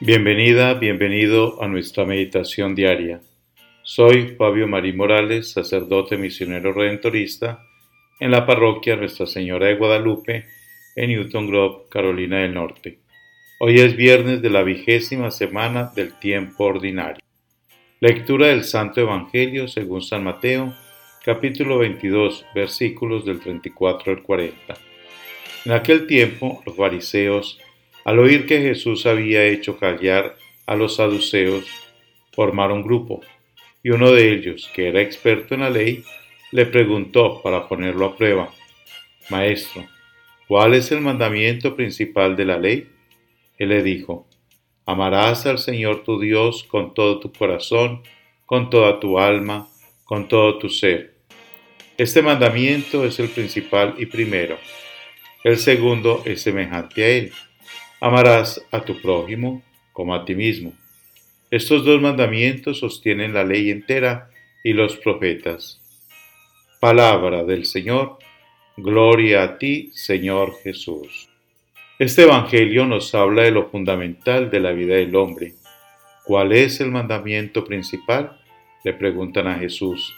Bienvenida, bienvenido a nuestra meditación diaria. Soy Fabio Marí Morales, sacerdote misionero redentorista en la parroquia Nuestra Señora de Guadalupe en Newton Grove, Carolina del Norte. Hoy es viernes de la vigésima semana del tiempo ordinario. Lectura del Santo Evangelio según San Mateo, capítulo 22, versículos del 34 al 40. En aquel tiempo los fariseos al oír que Jesús había hecho callar a los saduceos, formaron grupo, y uno de ellos, que era experto en la ley, le preguntó para ponerlo a prueba, Maestro, ¿cuál es el mandamiento principal de la ley? Él le dijo, Amarás al Señor tu Dios con todo tu corazón, con toda tu alma, con todo tu ser. Este mandamiento es el principal y primero. El segundo es semejante a él Amarás a tu prójimo como a ti mismo. Estos dos mandamientos sostienen la ley entera y los profetas. Palabra del Señor, gloria a ti, Señor Jesús. Este Evangelio nos habla de lo fundamental de la vida del hombre. ¿Cuál es el mandamiento principal? Le preguntan a Jesús,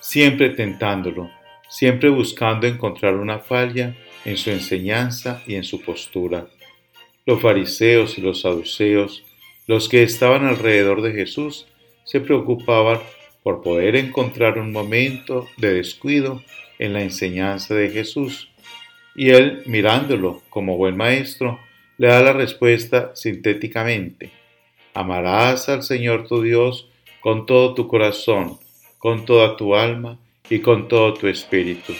siempre tentándolo, siempre buscando encontrar una falla en su enseñanza y en su postura. Los fariseos y los saduceos, los que estaban alrededor de Jesús, se preocupaban por poder encontrar un momento de descuido en la enseñanza de Jesús. Y él, mirándolo como buen maestro, le da la respuesta sintéticamente. Amarás al Señor tu Dios con todo tu corazón, con toda tu alma y con todo tu espíritu.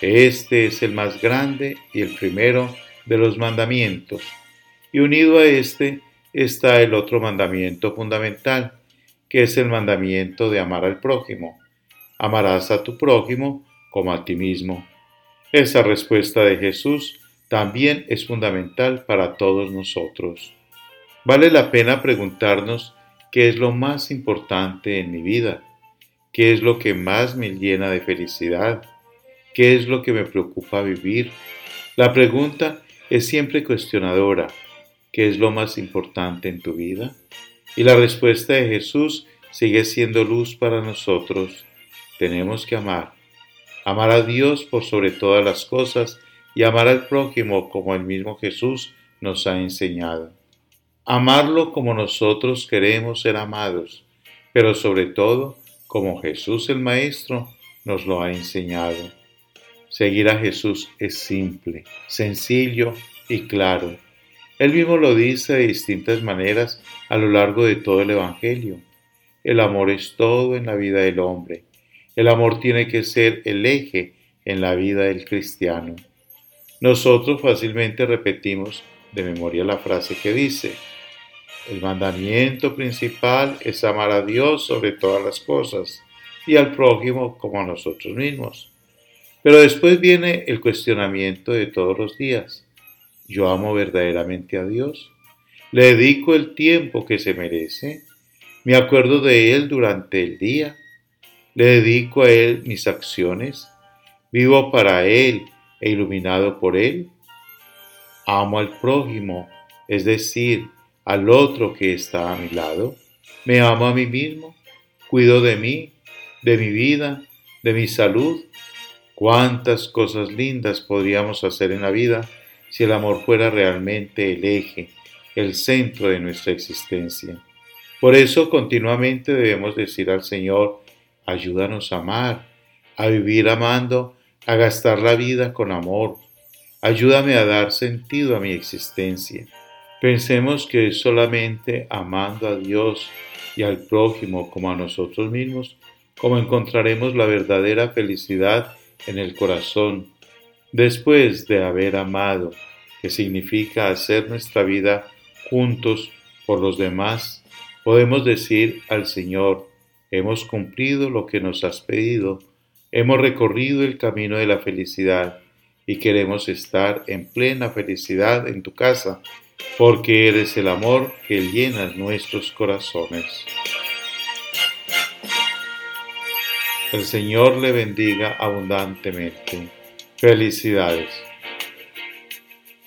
Este es el más grande y el primero de los mandamientos y unido a este está el otro mandamiento fundamental, que es el mandamiento de amar al prójimo. Amarás a tu prójimo como a ti mismo. Esa respuesta de Jesús también es fundamental para todos nosotros. Vale la pena preguntarnos qué es lo más importante en mi vida, qué es lo que más me llena de felicidad, qué es lo que me preocupa vivir. La pregunta es siempre cuestionadora ¿Qué es lo más importante en tu vida? Y la respuesta de Jesús sigue siendo luz para nosotros. Tenemos que amar. Amar a Dios por sobre todas las cosas y amar al prójimo como el mismo Jesús nos ha enseñado. Amarlo como nosotros queremos ser amados, pero sobre todo como Jesús el Maestro nos lo ha enseñado. Seguir a Jesús es simple, sencillo y claro. Él mismo lo dice de distintas maneras a lo largo de todo el Evangelio. El amor es todo en la vida del hombre. El amor tiene que ser el eje en la vida del cristiano. Nosotros fácilmente repetimos de memoria la frase que dice, el mandamiento principal es amar a Dios sobre todas las cosas y al prójimo como a nosotros mismos. Pero después viene el cuestionamiento de todos los días. ¿Yo amo verdaderamente a Dios? ¿Le dedico el tiempo que se merece? ¿Me acuerdo de Él durante el día? ¿Le dedico a Él mis acciones? ¿Vivo para Él e iluminado por Él? ¿Amo al prójimo, es decir, al otro que está a mi lado? ¿Me amo a mí mismo? ¿Cuido de mí, de mi vida, de mi salud? ¿Cuántas cosas lindas podríamos hacer en la vida? Si el amor fuera realmente el eje, el centro de nuestra existencia. Por eso continuamente debemos decir al Señor, ayúdanos a amar, a vivir amando, a gastar la vida con amor. Ayúdame a dar sentido a mi existencia. Pensemos que solamente amando a Dios y al prójimo como a nosotros mismos, como encontraremos la verdadera felicidad en el corazón después de haber amado, que significa hacer nuestra vida juntos por los demás, podemos decir al Señor, hemos cumplido lo que nos has pedido, hemos recorrido el camino de la felicidad y queremos estar en plena felicidad en tu casa, porque eres el amor que llena nuestros corazones. El Señor le bendiga abundantemente. Felicidades.